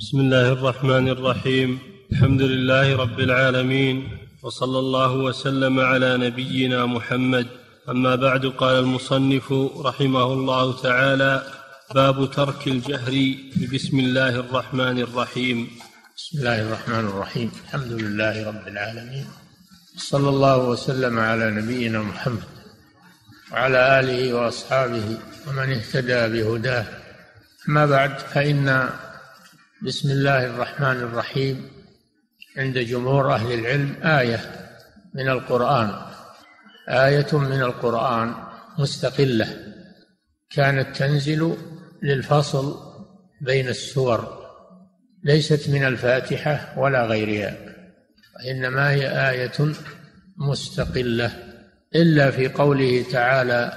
بسم الله الرحمن الرحيم. الحمد لله رب العالمين وصلى الله وسلم على نبينا محمد. أما بعد قال المصنف رحمه الله تعالى باب ترك الجهر بسم الله الرحمن الرحيم. بسم الله الرحمن الرحيم. الحمد لله رب العالمين. صلى الله وسلم على نبينا محمد وعلى آله وأصحابه ومن اهتدى بهداه. أما بعد فإن بسم الله الرحمن الرحيم. عند جمهور أهل العلم آية من القرآن. آية من القرآن مستقلة. كانت تنزل للفصل بين السور. ليست من الفاتحة ولا غيرها. وإنما هي آية مستقلة. إلا في قوله تعالى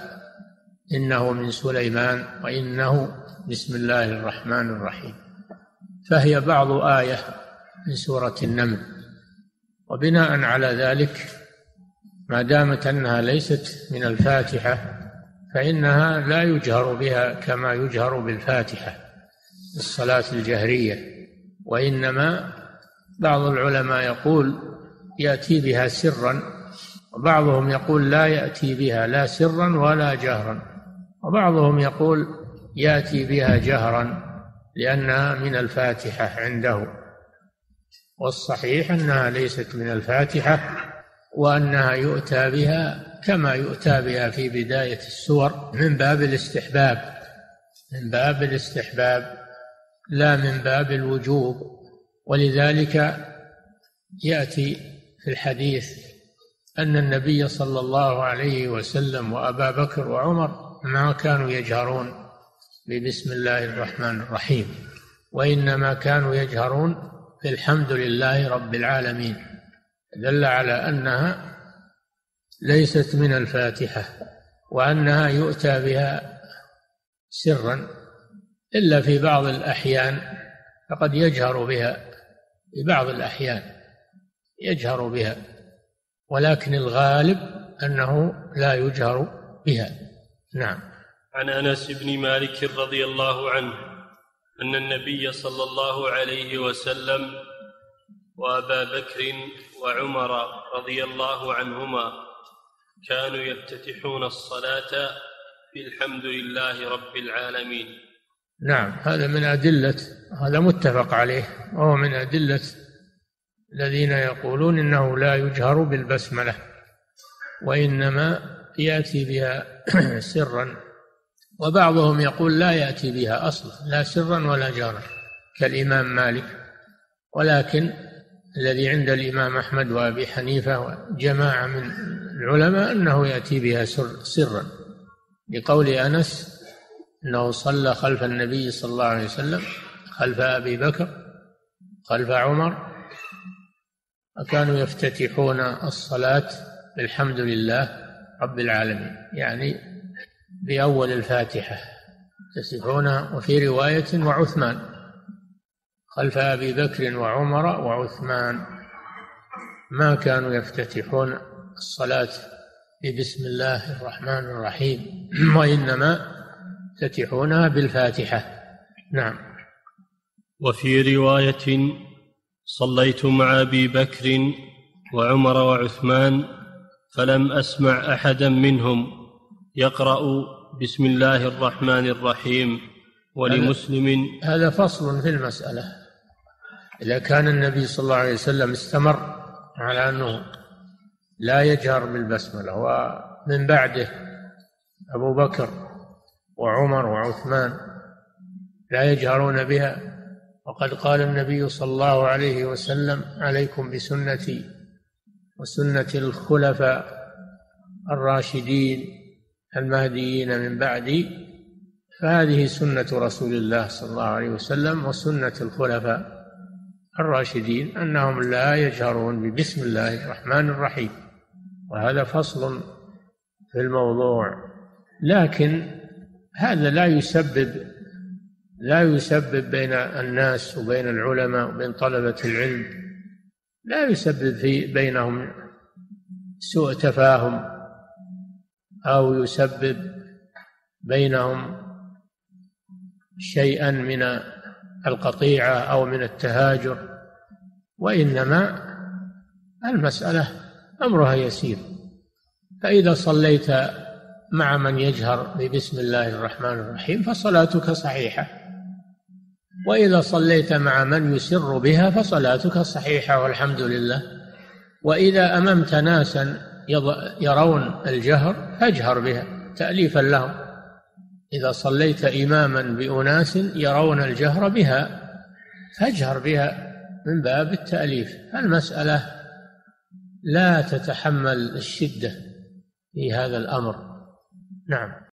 إنه من سليمان وإنه بسم الله الرحمن الرحيم. فهي بعض آية من سورة النمل. وبناء على ذلك ما دامت أنها ليست من الفاتحة فإنها لا يجهر بها كما يجهر بالفاتحة الصلاة الجهرية. وإنما بعض العلماء يقول يأتي بها سرا وبعضهم يقول لا يأتي بها لا سرا ولا جهرا. وبعضهم يقول يأتي بها جهرا. لانها من الفاتحة عنده. والصحيح أنها ليست من الفاتحة وأنها يؤتى بها كما يؤتى بها في بداية السور من باب الاستحباب. من باب الاستحباب لا من باب الوجوب. ولذلك يأتي في الحديث أن النبي صلى الله عليه وسلم وأبا بكر وعمر ما كانوا يجهرون. ببسم الله الرحمن الرحيم. وإنما كانوا يجهرون بالحمد لله رب العالمين. دل على أنها ليست من الفاتحة وأنها يؤتى بها سرا إلا في بعض الأحيان فقد يجهر بها في بعض الأحيان يجهر بها ولكن الغالب أنه لا يجهر بها. نعم. عن أنس بن مالك رضي الله عنه أن النبي صلى الله عليه وسلم وأبا بكر وعمر رضي الله عنهما كانوا يفتتحون الصلاة بالحمد لله رب العالمين. نعم هذا من أدلة هذا متفق عليه وهو من أدلة الذين يقولون إنه لا يجهر بالبسملة وإنما يأتي بها سرا وبعضهم يقول لا يأتي بها أصلا لا سرا ولا جهرا كالإمام مالك. ولكن الذي عند الإمام أحمد وأبي حنيفة وجماعة من العلماء أنه يأتي بها سر سرا. لقول أنس أنه صلى خلف النبي صلى الله عليه وسلم خلف أبي بكر خلف عمر وكانوا يفتتحون الصلاة بالحمد لله رب العالمين. يعني بأول الفاتحة يفتتحون وفي رواية وعثمان خلف أبي بكر وعمر وعثمان. ما كانوا يفتتحون الصلاة ببسم الله الرحمن الرحيم وإنما يفتتحونها بالفاتحة. نعم. وفي رواية صليت مع أبي بكر وعمر وعثمان فلم أسمع أحدا منهم. يقرأ بسم الله الرحمن الرحيم ولمسلم. هذا فصل في المسألة. إذا كان النبي صلى الله عليه وسلم استمر على أنه لا يجهر بالبسملة ومن بعده أبو بكر وعمر وعثمان لا يجهرون بها وقد قال النبي صلى الله عليه وسلم عليكم بسنتي وسنة الخلفاء الراشدين المهديين من بعدي فهذه سنة رسول الله صلى الله عليه وسلم وسنة الخلفاء الراشدين أنهم لا يجهرون ببسم الله الرحمن الرحيم. وهذا فصل في الموضوع. لكن هذا لا يسبب لا يسبب بين الناس وبين العلماء وبين طلبة العلم لا يسبب في بينهم سوء تفاهم. أو يسبب بينهم شيئا من القطيعة أو من التهاجر وإنما المسألة أمرها يسير. فإذا صليت مع من يجهر ببسم الله الرحمن الرحيم فصلاتك صحيحة وإذا صليت مع من يسر بها فصلاتك صحيحة والحمد لله. وإذا أممت ناسا يرون الجهر فاجهر بها تأليفا لهم. إذا صليت إماما بأناس يرون الجهر بها فأجهر بها من باب التأليف. المسألة لا تتحمل الشدة في هذا الأمر. نعم.